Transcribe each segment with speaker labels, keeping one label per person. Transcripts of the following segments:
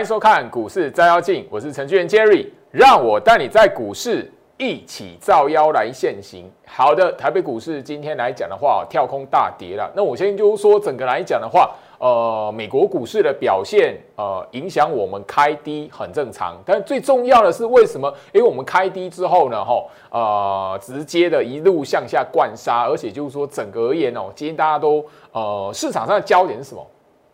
Speaker 1: 欢迎收看股市照妖镜，我是程序员 Jerry，让我带你在股市一起照妖来现行。好的，台北股市今天来讲的话，跳空大跌了。那我先就是说，整个来讲的话，呃，美国股市的表现，呃，影响我们开低很正常。但最重要的是，为什么？因为我们开低之后呢，哈，呃，直接的一路向下灌杀，而且就是说，整个而言哦，今天大家都，呃，市场上的焦点是什么？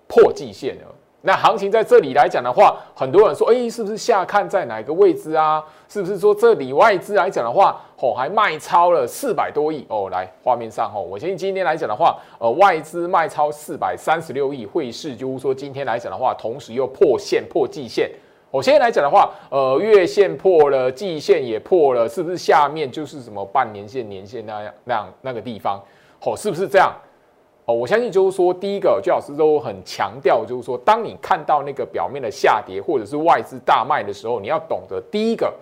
Speaker 1: 破季线了。那行情在这里来讲的话，很多人说，哎，是不是下看在哪个位置啊？是不是说这里外资来讲的话，哦，还卖超了四百多亿哦？来画面上哦，我相信今天来讲的话，呃，外资卖超四百三十六亿，汇市就是说今天来讲的话，同时又破线破季线。我现在来讲的话，呃，月线破了，季线也破了，是不是下面就是什么半年线、年线那样那样那个地方？哦，是不是这样？哦，我相信就是说，第一个，周老师都很强调，就是说，当你看到那个表面的下跌或者是外资大卖的时候，你要懂得第一个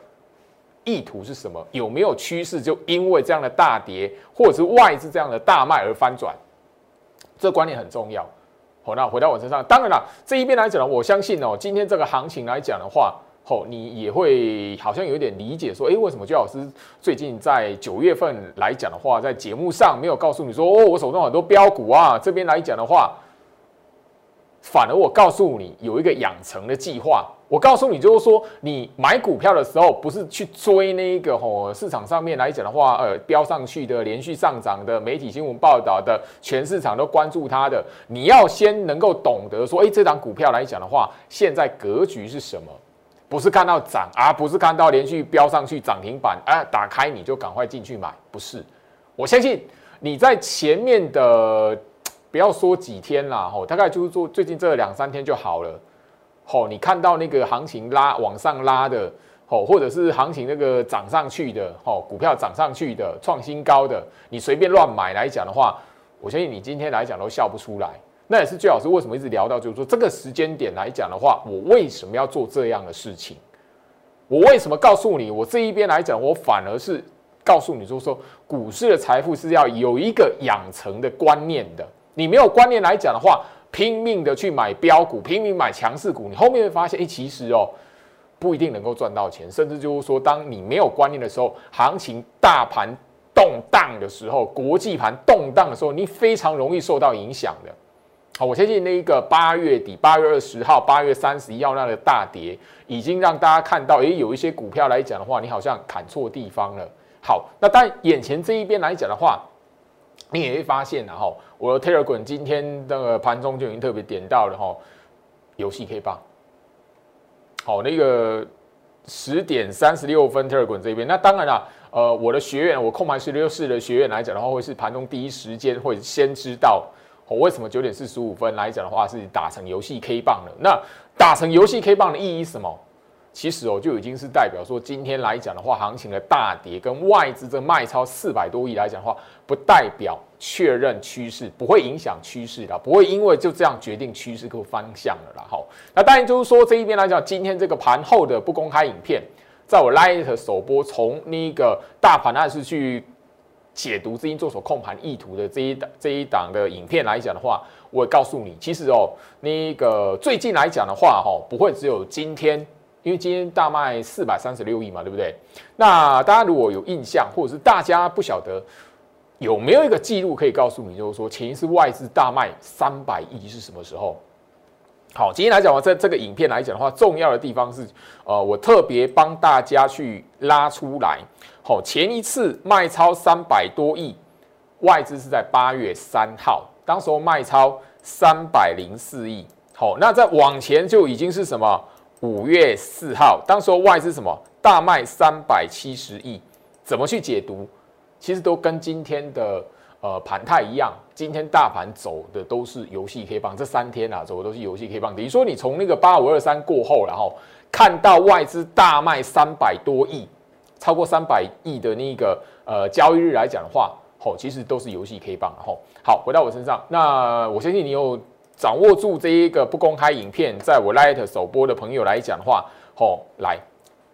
Speaker 1: 意图是什么，有没有趋势，就因为这样的大跌或者是外资这样的大卖而翻转，这观念很重要。好，那回到我身上，当然了，这一边来讲呢，我相信哦，今天这个行情来讲的话。后你也会好像有点理解，说，哎，为什么焦老师最近在九月份来讲的话，在节目上没有告诉你说，哦，我手中很多标股啊，这边来讲的话，反而我告诉你有一个养成的计划。我告诉你就是说，你买股票的时候，不是去追那个吼市场上面来讲的话，呃，飙上去的、连续上涨的、媒体新闻报道的、全市场都关注它的，你要先能够懂得说，哎，这档股票来讲的话，现在格局是什么？不是看到涨啊，不是看到连续飙上去涨停板啊，打开你就赶快进去买，不是。我相信你在前面的不要说几天啦，吼，大概就是说最近这两三天就好了。吼，你看到那个行情拉往上拉的，吼，或者是行情那个涨上去的，吼，股票涨上去的创新高的，你随便乱买来讲的话，我相信你今天来讲都笑不出来。那也是最老师为什么一直聊到，就是说这个时间点来讲的话，我为什么要做这样的事情？我为什么告诉你？我这一边来讲，我反而是告诉你，就是说股市的财富是要有一个养成的观念的。你没有观念来讲的话，拼命的去买标股，拼命买强势股，你后面会发现，哎，其实哦，不一定能够赚到钱。甚至就是说，当你没有观念的时候，行情大盘动荡的时候，国际盘动荡的时候，你非常容易受到影响的。好，我相信那一个八月底、八月二十号、八月三十一号那个大跌，已经让大家看到，诶，有一些股票来讲的话，你好像砍错地方了。好，那但眼前这一边来讲的话，你也会发现，然后我的 Telegram 今天那个盘中就已经特别点到了哈，游戏 K 棒。好，那个十点三十六分 Telegram 这边，那当然了，呃，我的学员，我控盘十六式的学员来讲的话，会是盘中第一时间会先知道。我为什么九点四十五分来讲的话是打成游戏 K 棒了？那打成游戏 K 棒的意义是什么？其实哦，就已经是代表说今天来讲的话，行情的大跌跟外资这卖超四百多亿来讲的话，不代表确认趋势，不会影响趋势的，不会因为就这样决定趋势和方向了啦。好，那当然就是说这一边来讲，今天这个盘后的不公开影片，在我 Light 首播从那个大盘暗示去。解读资金做手控盘意图的这一档这一档的影片来讲的话，我告诉你，其实哦，那个最近来讲的话，哈，不会只有今天，因为今天大卖四百三十六亿嘛，对不对？那大家如果有印象，或者是大家不晓得有没有一个记录可以告诉你，就是说前一次外资大卖三百亿是什么时候？好，今天来讲话，在这个影片来讲的话，重要的地方是，呃，我特别帮大家去拉出来。好，前一次卖超三百多亿，外资是在八月三号，当时候卖超三百零四亿。好，那再往前就已经是什么？五月四号，当时候外资什么大卖三百七十亿？怎么去解读？其实都跟今天的。呃，盘态一样，今天大盘走的都是游戏 K 棒，这三天啊走的都是游戏 K 棒。等于说，你从那个八五二三过后，然后看到外资大卖三百多亿，超过三百亿的那个呃交易日来讲的话，吼，其实都是游戏 K 棒。吼，好，回到我身上，那我相信你有掌握住这一个不公开影片，在我 Light 首播的朋友来讲的话，吼，来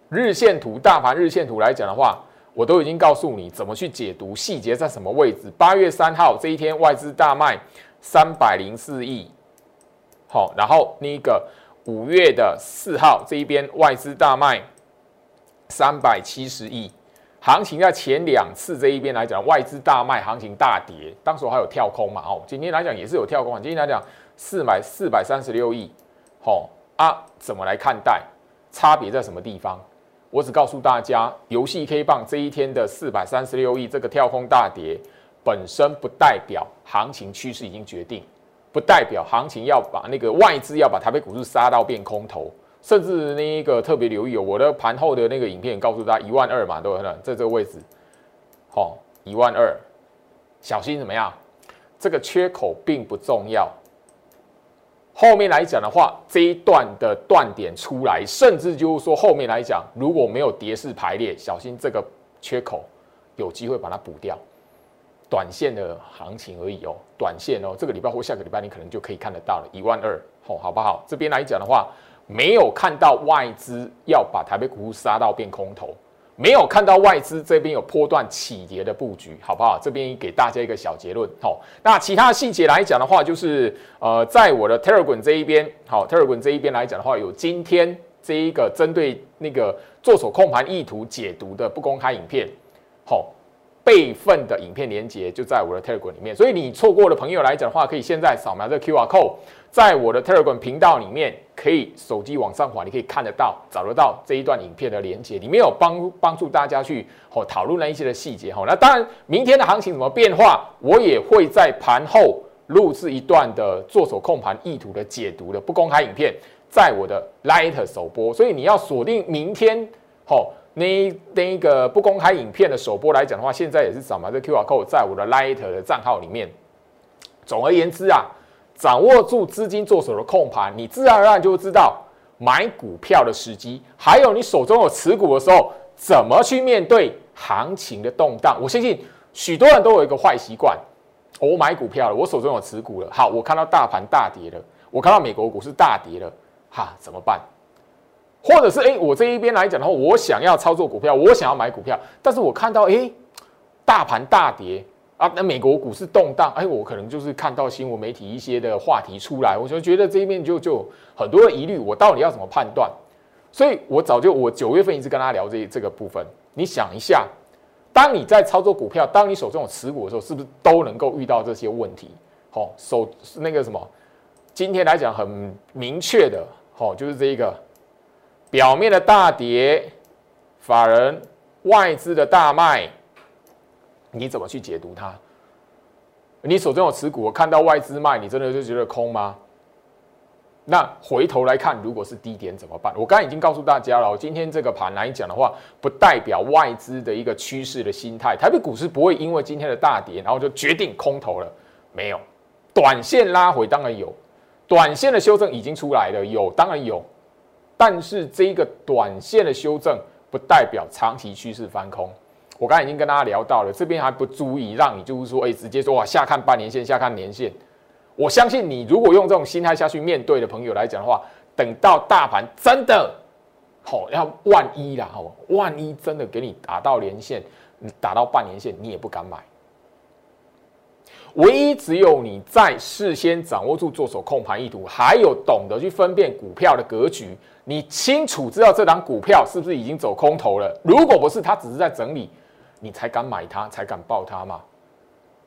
Speaker 1: 日线图，大盘日线图来讲的话。我都已经告诉你怎么去解读细节在什么位置。八月三号这一天，外资大卖三百零四亿，好，然后那个五月的四号这一边外资大卖三百七十亿，行情在前两次这一边来讲，外资大卖，行情大跌，当时还有跳空嘛？哦，今天来讲也是有跳空，今天来讲四百四百三十六亿，好啊，怎么来看待？差别在什么地方？我只告诉大家，游戏 K 棒这一天的四百三十六亿这个跳空大跌，本身不代表行情趋势已经决定。不代表行情要把那个外资要把台北股市杀到变空头，甚至那一个特别留意，我的盘后的那个影片告诉大家一万二嘛，对不对？在这个位置，好，一万二，小心怎么样？这个缺口并不重要。后面来讲的话，这一段的断点出来，甚至就是说后面来讲，如果没有跌势排列，小心这个缺口有机会把它补掉。短线的行情而已哦，短线哦，这个礼拜或下个礼拜你可能就可以看得到了，一万二，吼，好不好？这边来讲的话，没有看到外资要把台北股市杀到变空头，没有看到外资这边有波段起跌的布局，好不好？这边给大家一个小结论，好，那其他细节来讲的话，就是呃，在我的 Telegram 这一边，好，Telegram 这一边来讲的话，有今天这一个针对那个做手控盘意图解读的不公开影片，好。备份的影片连接就在我的 Telegram 里面，所以你错过的朋友来讲的话，可以现在扫描这个 QR code，在我的 Telegram 频道里面，可以手机往上滑，你可以看得到、找得到这一段影片的连接，里面有帮帮助大家去哦讨论了一些的细节哈。那当然，明天的行情怎么变化，我也会在盘后录制一段的做手控盘意图的解读的不公开影片，在我的 Light 首播，所以你要锁定明天哦。那那一个不公开影片的首播来讲的话，现在也是扫码这 Q R code 在我的 Light 的账号里面。总而言之啊，掌握住资金做手的控盘，你自然而然就会知道买股票的时机，还有你手中有持股的时候，怎么去面对行情的动荡。我相信许多人都有一个坏习惯，我买股票了，我手中有持股了，好，我看到大盘大跌了，我看到美国股市大跌了，哈，怎么办？或者是哎，我这一边来讲的话，我想要操作股票，我想要买股票，但是我看到哎，大盘大跌啊，那美国股市动荡，哎，我可能就是看到新闻媒体一些的话题出来，我就觉得这一面就就很多的疑虑，我到底要怎么判断？所以我早就我九月份一直跟他聊这这个部分。你想一下，当你在操作股票，当你手中有持股的时候，是不是都能够遇到这些问题？好，手那个什么，今天来讲很明确的，好，就是这一个。表面的大跌，法人外资的大卖，你怎么去解读它？你手中有持股，看到外资卖，你真的就觉得空吗？那回头来看，如果是低点怎么办？我刚才已经告诉大家了，今天这个盘来讲的话，不代表外资的一个趋势的心态。台北股市不会因为今天的大跌，然后就决定空头了，没有。短线拉回当然有，短线的修正已经出来了，有当然有。但是这个短线的修正不代表长期趋势翻空。我刚才已经跟大家聊到了，这边还不足以让你就是说，哎，直接说哇，下看半年线，下看年线。我相信你如果用这种心态下去面对的朋友来讲的话，等到大盘真的好要万一啦，好，万一真的给你打到连线，打到半年线，你也不敢买。唯一只有你在事先掌握住做手控盘意图，还有懂得去分辨股票的格局。你清楚知道这档股票是不是已经走空头了？如果不是，它只是在整理，你才敢买它，才敢报它嘛。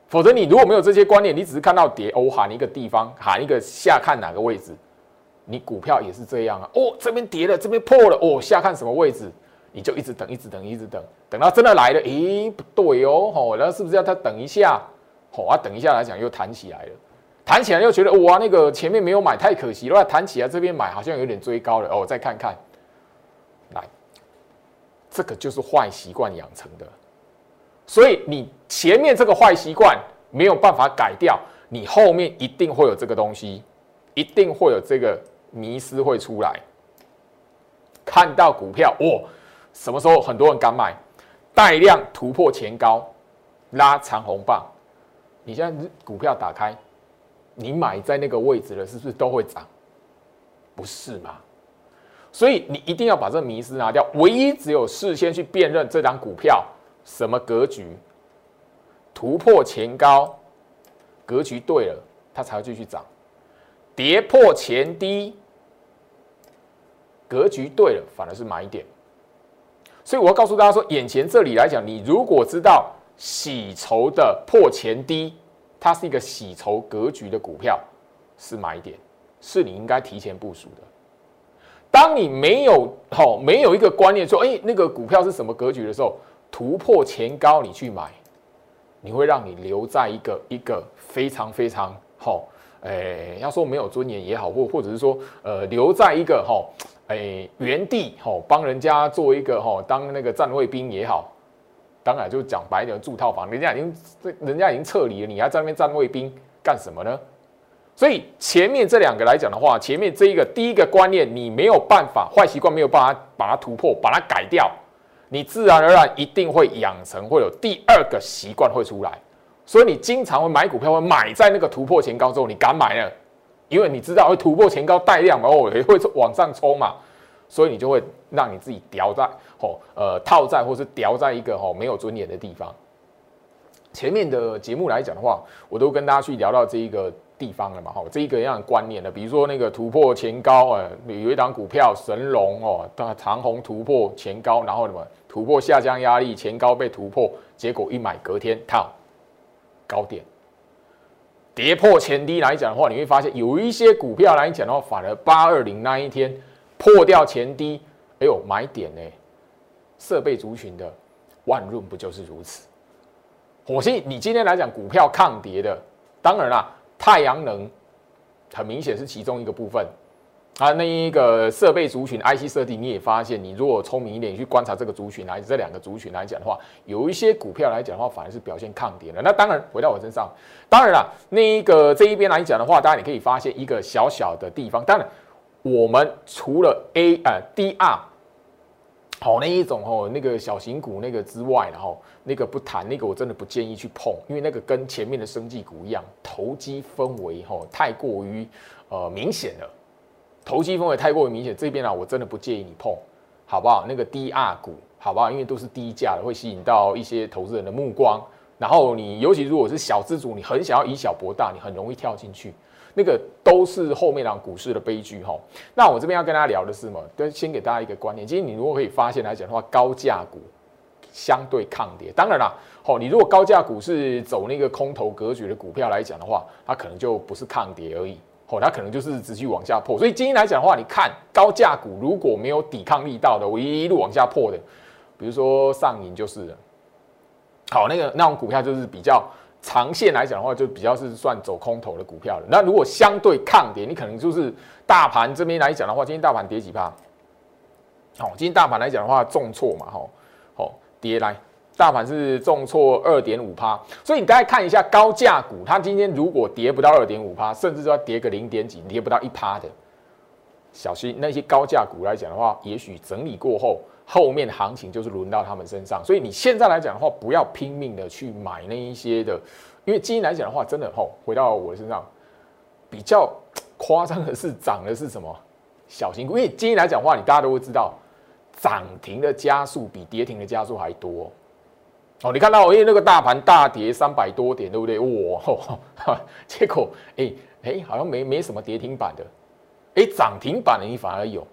Speaker 1: 否则，你如果没有这些观念，你只是看到跌，哦喊一个地方，喊一个下看哪个位置，你股票也是这样啊。哦，这边跌了，这边破了，哦下看什么位置，你就一直等，一直等，一直等，等到真的来了，咦，不对哦，吼，然后是不是要它等一下？吼啊，等一下来讲又弹起来了。弹起来又觉得哇，那个前面没有买太可惜了。弹起来这边买好像有点追高了哦，再看看，来，这个就是坏习惯养成的。所以你前面这个坏习惯没有办法改掉，你后面一定会有这个东西，一定会有这个迷失会出来。看到股票哦，什么时候很多人敢买，带量突破前高，拉长红棒，你现在股票打开。你买在那个位置了，是不是都会涨？不是吗？所以你一定要把这迷失拿掉。唯一只有事先去辨认这张股票什么格局，突破前高，格局对了，它才会继续涨；跌破前低，格局对了，反而是买点。所以我要告诉大家说，眼前这里来讲，你如果知道洗筹的破前低，它是一个洗筹格局的股票，是买点，是你应该提前部署的。当你没有好没有一个观念说，哎，那个股票是什么格局的时候，突破前高你去买，你会让你留在一个一个非常非常好，哎，要说没有尊严也好，或或者是说，呃，留在一个哈。哎，原地吼帮人家做一个吼当那个站卫兵也好，当然就讲白点住套房，人家已经人家已经撤离了，你还在那边站卫兵干什么呢？所以前面这两个来讲的话，前面这一个第一个观念你没有办法，坏习惯没有办法把它突破，把它改掉，你自然而然一定会养成会有第二个习惯会出来，所以你经常会买股票会买在那个突破前高之后，你敢买呢？因为你知道会突破前高带量嘛，哦，也会往上冲嘛，所以你就会让你自己掉在吼呃套在或是掉在一个吼没有尊严的地方。前面的节目来讲的话，我都跟大家去聊到这一个地方了嘛，吼这一个样的观念的，比如说那个突破前高，呃，有一档股票神龙哦，它长虹突破前高，然后什么突破下降压力，前高被突破，结果一买隔天套高点。跌破前低来讲的话，你会发现有一些股票来讲的话，反而八二零那一天破掉前低，哎呦买点呢？设备族群的万润不就是如此？火星，你今天来讲股票抗跌的，当然啦，太阳能很明显是其中一个部分。啊，那一个设备族群 IC 设计，你也发现，你如果聪明一点，去观察这个族群来这两个族群来讲的话，有一些股票来讲的话，反而是表现抗跌的。那当然，回到我身上，当然了，那一个这一边来讲的话，当然你可以发现一个小小的地方。当然，我们除了 A 呃 DR 好那一种哦，那个小型股那个之外，然后那个不谈，那个我真的不建议去碰，因为那个跟前面的生技股一样，投机氛围吼太过于呃明显了。投机氛围太过于明显，这边啊，我真的不建议你碰，好不好？那个 DR 股，好不好？因为都是低价的，会吸引到一些投资人的目光。然后你尤其如果是小资主，你很想要以小博大，你很容易跳进去，那个都是后面两股市的悲剧哈。那我这边要跟大家聊的是什么？跟先给大家一个观念，其实你如果可以发现来讲的话，高价股相对抗跌。当然啦，好，你如果高价股是走那个空头格局的股票来讲的话，它可能就不是抗跌而已。哦，它可能就是持续往下破，所以今天来讲的话，你看高价股如果没有抵抗力道的，我一路往下破的，比如说上影就是，好那个那种股票就是比较长线来讲的话，就比较是算走空头的股票了。那如果相对抗跌，你可能就是大盘这边来讲的话，今天大盘跌几趴？好，今天大盘来讲的话重挫嘛，哈，好跌来。大盘是重挫二点五趴，所以你大概看一下高价股，它今天如果跌不到二点五趴，甚至说跌个零点几，跌不到一趴的，小心那些高价股来讲的话，也许整理过后，后面行情就是轮到他们身上。所以你现在来讲的话，不要拼命的去买那一些的，因为今天来讲的话，真的吼，回到我身上，比较夸张的是涨的是什么小型股，因为今天来讲的话，你大家都会知道，涨停的加速比跌停的加速还多。哦，你看到因为那个大盘大跌三百多点，对不对？哇，结果哎哎，好像没没什么跌停板的，哎，涨停板的你反而有。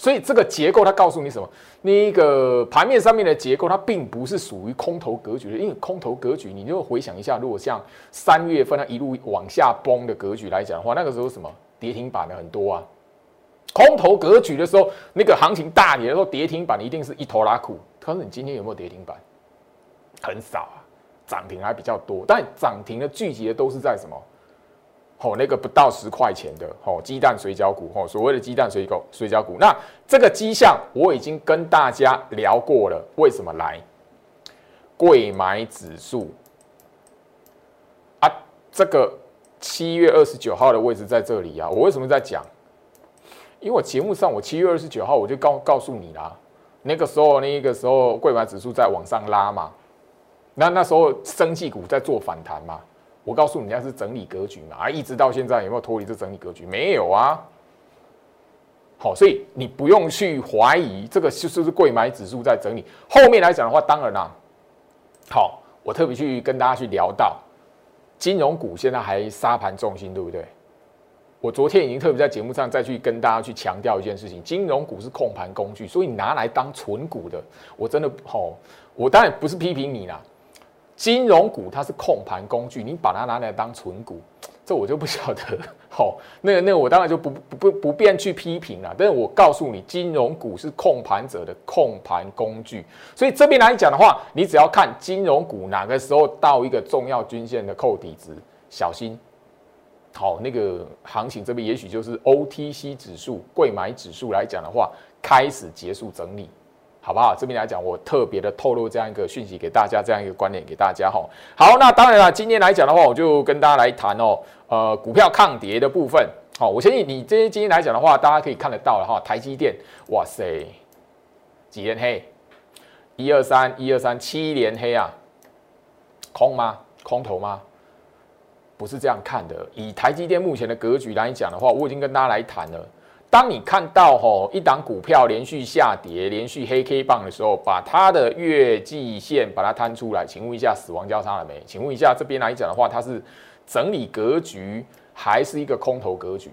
Speaker 1: 所以这个结构它告诉你什么？那个盘面上面的结构它并不是属于空头格局的，因为空头格局，你就回想一下，如果像三月份它一路往下崩的格局来讲的话，那个时候什么跌停板的很多啊。空头格局的时候，那个行情大跌的时候，跌停板一定是一头拉苦。可是你今天有没有跌停板？很少啊，涨停还比较多，但涨停的聚集的都是在什么？哦，那个不到十块钱的哦，鸡蛋水饺股哦，所谓的鸡蛋水饺水饺股。那这个迹象我已经跟大家聊过了，为什么来？贵买指数啊，这个七月二十九号的位置在这里啊。我为什么在讲？因为我节目上我七月二十九号我就告告诉你啦，那个时候那个时候贵买指数在往上拉嘛。那那时候生技股在做反弹嘛？我告诉你，那是整理格局嘛？啊，一直到现在有没有脱离这整理格局？没有啊。好，所以你不用去怀疑这个是不是贵买指数在整理。后面来讲的话，当然啦。好，我特别去跟大家去聊到金融股现在还沙盘重心，对不对？我昨天已经特别在节目上再去跟大家去强调一件事情：金融股是控盘工具，所以拿来当存股的，我真的好，我当然不是批评你啦。金融股它是控盘工具，你把它拿来当存股，这我就不晓得。好，那个那个我当然就不不不不便去批评了。但是我告诉你，金融股是控盘者的控盘工具，所以这边来讲的话，你只要看金融股哪个时候到一个重要均线的扣底值，小心。好，那个行情这边也许就是 OTC 指数、贵买指数来讲的话，开始结束整理。好不好？这边来讲，我特别的透露这样一个讯息给大家，这样一个观点给大家哈。好，那当然了，今天来讲的话，我就跟大家来谈哦，呃，股票抗跌的部分。好，我相信你这些今天来讲的话，大家可以看得到了哈。台积电，哇塞，几连黑，一二三，一二三，七连黑啊，空吗？空头吗？不是这样看的。以台积电目前的格局来讲的话，我已经跟大家来谈了。当你看到吼一档股票连续下跌、连续黑 K 棒的时候，把它的月季线把它摊出来，请问一下死亡交叉了没？请问一下这边来讲的话，它是整理格局还是一个空头格局？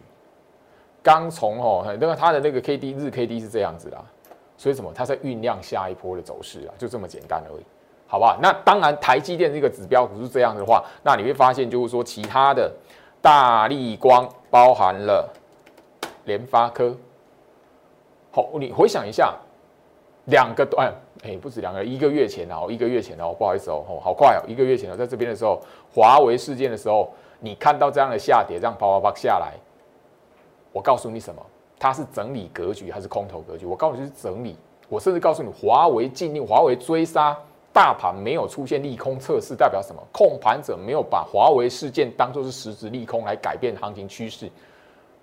Speaker 1: 刚从吼那个它的那个 K D 日 K D 是这样子啦，所以什么？它在酝酿下一波的走势啊，就这么简单而已，好不好？那当然台积电这个指标不是这样的话，那你会发现就是说其他的大力光包含了。联发科，好，你回想一下，两个段，哎，不止两个，一个月前哦，一个月前哦，不好意思哦，好快哦，一个月前哦，在这边的时候，华为事件的时候，你看到这样的下跌，这样啪啪啪下来，我告诉你什么？它是整理格局还是空头格局？我告诉你是整理。我甚至告诉你，华为禁令，华为追杀大盘没有出现利空测试，代表什么？控盘者没有把华为事件当做是实质利空来改变行情趋势。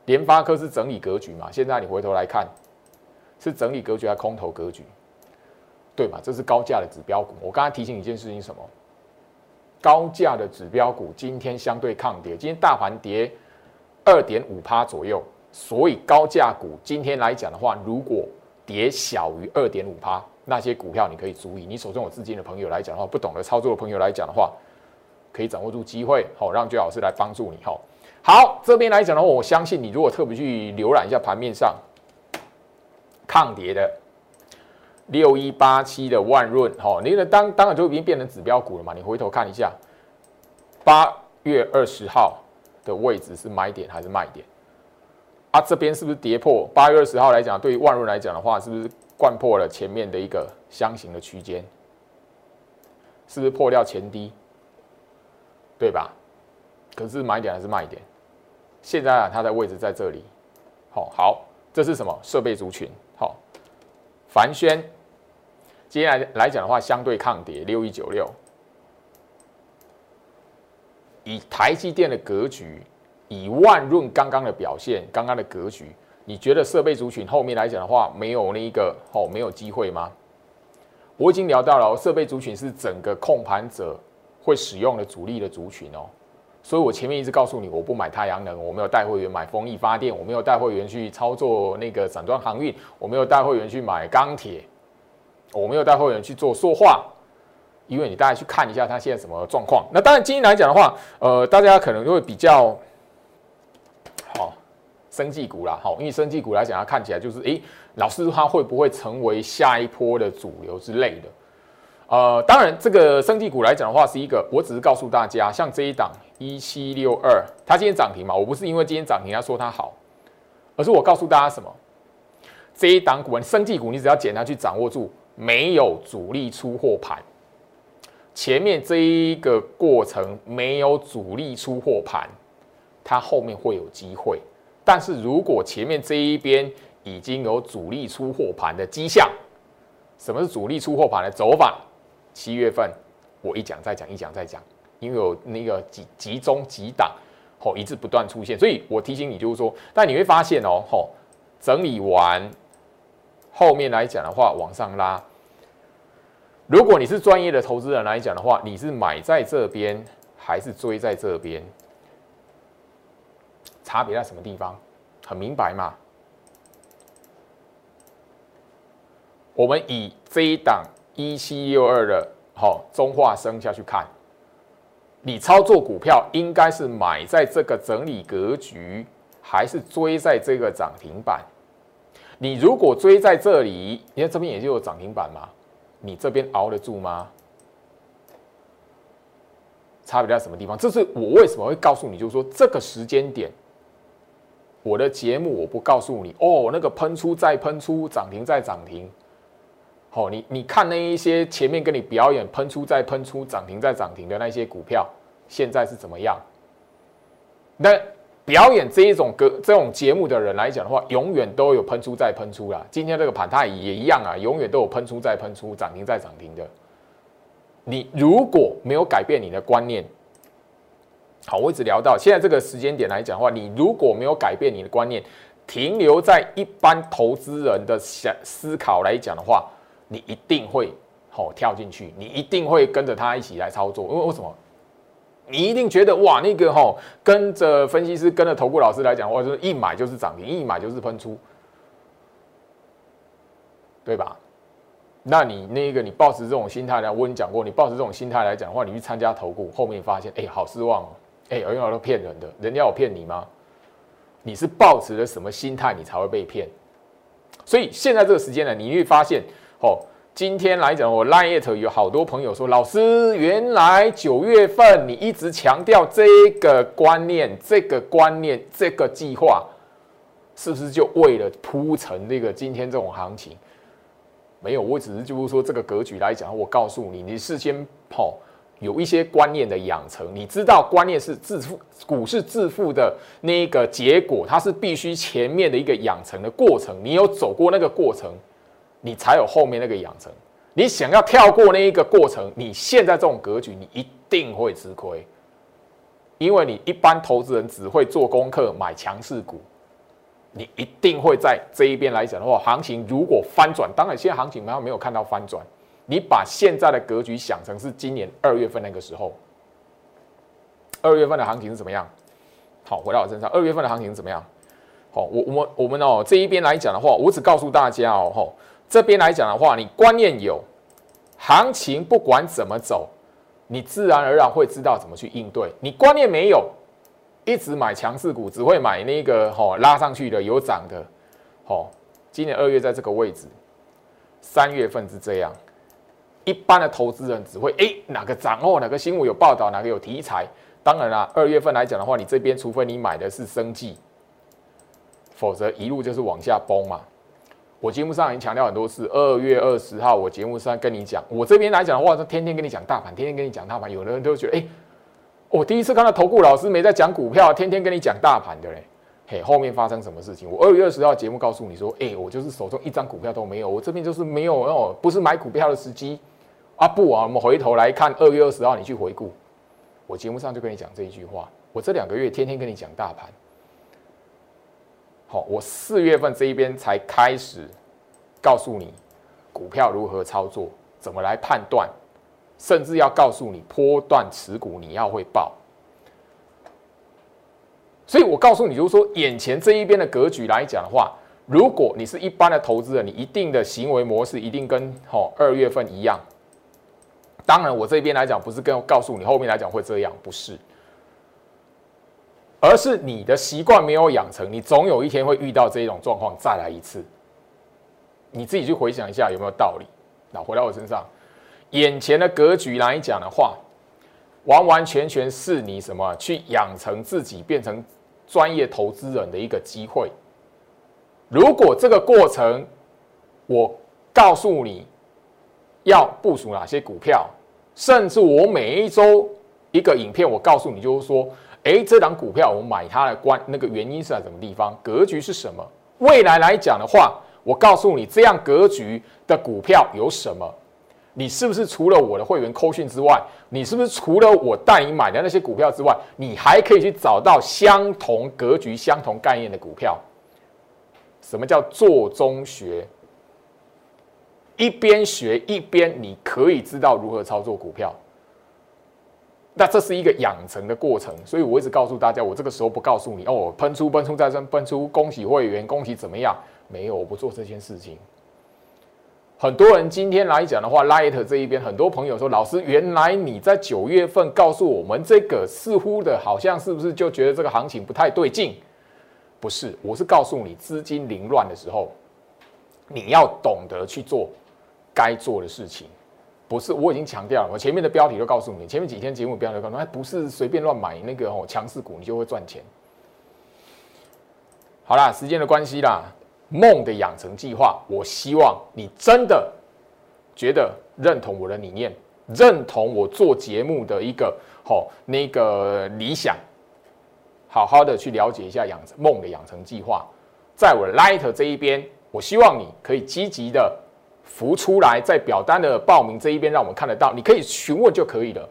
Speaker 1: 联发科是整理格局嘛？现在你回头来看，是整理格局还是空头格局？对嘛？这是高价的指标股。我刚才提醒一件事情，什么？高价的指标股今天相对抗跌，今天大盘跌二点五趴左右，所以高价股今天来讲的话，如果跌小于二点五趴，那些股票你可以注意。你手中有资金的朋友来讲的话，不懂得操作的朋友来讲的话，可以掌握住机会，好让最老师来帮助你，好。好，这边来讲的话，我相信你如果特别去浏览一下盘面上抗跌的六一八七的万润，哈，那个当当然就已经变成指标股了嘛。你回头看一下，八月二十号的位置是买点还是卖点？啊，这边是不是跌破？八月二十号来讲，对于万润来讲的话，是不是贯破了前面的一个箱型的区间？是不是破掉前低？对吧？可是买点还是卖点？现在啊，它的位置在这里。好，好，这是什么设备族群？好，凡轩，接下来来讲的话，相对抗跌六一九六。以台积电的格局，以万润刚刚的表现，刚刚的格局，你觉得设备族群后面来讲的话，没有那一个哦，没有机会吗？我已经聊到了，设备族群是整个控盘者会使用的主力的族群哦。所以我前面一直告诉你，我不买太阳能，我没有带会员买风力发电，我没有带会员去操作那个散装航运，我没有带会员去买钢铁，我没有带会员去做塑化，因为你大家去看一下它现在什么状况。那当然，今天来讲的话，呃，大家可能会比较好，生技股啦，好，因为生技股来讲，它看起来就是，诶，老师它会不会成为下一波的主流之类的？呃，当然，这个生技股来讲的话，是一个，我只是告诉大家，像这一档。一七六二，它今天涨停嘛？我不是因为今天涨停要说它好，而是我告诉大家什么？这一档股，生技股，你只要简单去掌握住，没有主力出货盘，前面这一个过程没有主力出货盘，它后面会有机会。但是如果前面这一边已经有主力出货盘的迹象，什么是主力出货盘的走法？七月份我一讲再讲，一讲再讲。因为有那个集集中几档，吼一直不断出现，所以我提醒你就是说，但你会发现哦，吼整理完后面来讲的话，往上拉。如果你是专业的投资人来讲的话，你是买在这边还是追在这边？差别在什么地方？很明白嘛？我们以这一档一七六二的吼中化生下去看。你操作股票应该是买在这个整理格局还是追在这个涨停板？你如果追在这里，你看这边也就有涨停板嘛，你这边熬得住吗？差别在什么地方？这是我为什么会告诉你，就是说这个时间点，我的节目我不告诉你哦，那个喷出再喷出，涨停再涨停。好，你你看那一些前面跟你表演喷出再喷出，涨停再涨停的那些股票，现在是怎么样？那表演这一种歌这种节目的人来讲的话，永远都有喷出再喷出啦。今天这个盘它也一样啊，永远都有喷出再喷出，涨停再涨停的。你如果没有改变你的观念，好，我一直聊到现在这个时间点来讲的话，你如果没有改变你的观念，停留在一般投资人的想思考来讲的话，你一定会好跳进去，你一定会跟着他一起来操作，因为为什么？你一定觉得哇，那个哈跟着分析师、跟着投顾老师来讲，话，就是一买就是涨停，一买就是喷出，对吧？那你那个，你抱持这种心态来，我跟你讲过，你抱持这种心态来讲的话，你去参加投顾，后面发现，哎，好失望哦，哎，有人都骗人的，人家有骗你吗？你是抱持了什么心态，你才会被骗？所以现在这个时间呢，你会发现，哦，今天来讲，我 Line 有好多朋友说，老师，原来九月份你一直强调这个观念，这个观念，这个计划，是不是就为了铺成那个今天这种行情？没有，我只是就是说这个格局来讲，我告诉你，你事先跑有一些观念的养成，你知道观念是致富，股市致富的那个结果，它是必须前面的一个养成的过程，你有走过那个过程，你才有后面那个养成。你想要跳过那一个过程，你现在这种格局，你一定会吃亏，因为你一般投资人只会做功课，买强势股。你一定会在这一边来讲的话，行情如果翻转，当然现在行情没有没有看到翻转。你把现在的格局想成是今年二月份那个时候，二月份的行情是怎么样？好，回到我身上，二月份的行情是怎么样？好，我我们我们哦这一边来讲的话，我只告诉大家哦，吼这边来讲的话，你观念有，行情不管怎么走，你自然而然会知道怎么去应对。你观念没有。一直买强势股，只会买那个吼拉上去的有涨的，吼。今年二月在这个位置，三月份是这样。一般的投资人只会哎哪个涨哦，哪个新闻有报道，哪个有题材。当然啦，二月份来讲的话，你这边除非你买的是生计，否则一路就是往下崩嘛。我节目上已经强调很多次，二月二十号我节目上跟你讲，我这边来讲的话，是天天跟你讲大盘，天天跟你讲大盘。有的人都觉得哎。我第一次看到投顾老师没在讲股票，天天跟你讲大盘的嘞。嘿，后面发生什么事情？我二月二十号节目告诉你说，哎，我就是手中一张股票都没有，我这边就是没有哦，不是买股票的时机啊。不啊，我们回头来看二月二十号，你去回顾，我节目上就跟你讲这一句话。我这两个月天天跟你讲大盘。好，我四月份这一边才开始告诉你股票如何操作，怎么来判断。甚至要告诉你，波段持股你要会报，所以我告诉你，就是说，眼前这一边的格局来讲的话，如果你是一般的投资人，你一定的行为模式一定跟哦二月份一样。当然，我这边来讲不是跟告诉你后面来讲会这样，不是，而是你的习惯没有养成，你总有一天会遇到这种状况再来一次。你自己去回想一下有没有道理？那回到我身上。眼前的格局来讲的话，完完全全是你什么去养成自己变成专业投资人的一个机会。如果这个过程，我告诉你要部署哪些股票，甚至我每一周一个影片，我告诉你就是说，哎，这档股票我买它的关那个原因是在什么地方，格局是什么？未来来讲的话，我告诉你这样格局的股票有什么？你是不是除了我的会员扣讯之外，你是不是除了我带你买的那些股票之外，你还可以去找到相同格局、相同概念的股票？什么叫做中学？一边学一边你可以知道如何操作股票。那这是一个养成的过程，所以我一直告诉大家，我这个时候不告诉你哦，喷出、喷出再喷、喷出，恭喜会员，恭喜怎么样？没有，我不做这件事情。很多人今天来讲的话，Light 这一边很多朋友说，老师，原来你在九月份告诉我们这个，似乎的好像是不是就觉得这个行情不太对劲？不是，我是告诉你，资金凌乱的时候，你要懂得去做该做的事情。不是，我已经强调了，我前面的标题都告诉你，前面几天节目标题都告诉你，不是随便乱买那个哦强势股，你就会赚钱。好啦，时间的关系啦，梦的养成计划，我希望你真的觉得认同我的理念，认同我做节目的一个好那个理想。好好的去了解一下养梦的养成计划，在我 Light 这一边，我希望你可以积极的浮出来，在表单的报名这一边，让我们看得到，你可以询问就可以了。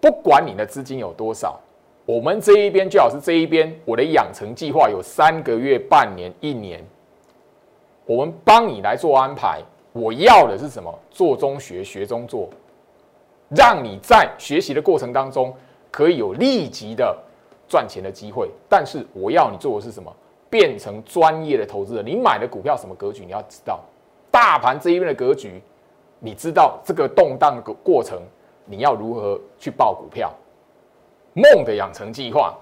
Speaker 1: 不管你的资金有多少，我们这一边最好是这一边，我的养成计划有三个月、半年、一年，我们帮你来做安排。我要的是什么？做中学，学中做，让你在学习的过程当中可以有立即的。赚钱的机会，但是我要你做的是什么？变成专业的投资人。你买的股票什么格局？你要知道，大盘这一边的格局，你知道这个动荡的过程，你要如何去报股票？梦的养成计划，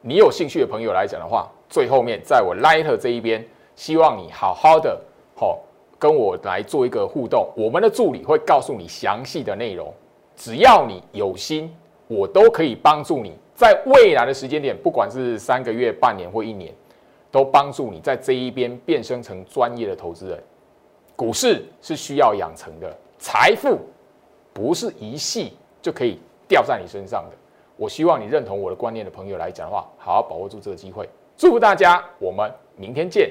Speaker 1: 你有兴趣的朋友来讲的话，最后面在我 Light 这一边，希望你好好的好跟我来做一个互动。我们的助理会告诉你详细的内容，只要你有心，我都可以帮助你。在未来的时间点，不管是三个月、半年或一年，都帮助你在这一边变身成专业的投资人。股市是需要养成的，财富不是一系就可以掉在你身上的。我希望你认同我的观念的朋友来讲的话，好好把握住这个机会。祝福大家，我们明天见。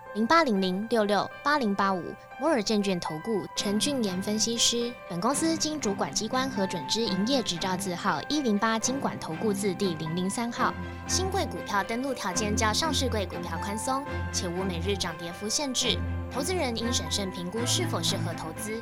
Speaker 2: 零八零零六六八零八五摩尔证券投顾陈俊言分析师，本公司经主管机关核准之营业执照字号一零八经管投顾字第零零三号。新贵股票登录条件较上市贵股票宽松，且无每日涨跌幅限制，投资人应审慎评估是否适合投资。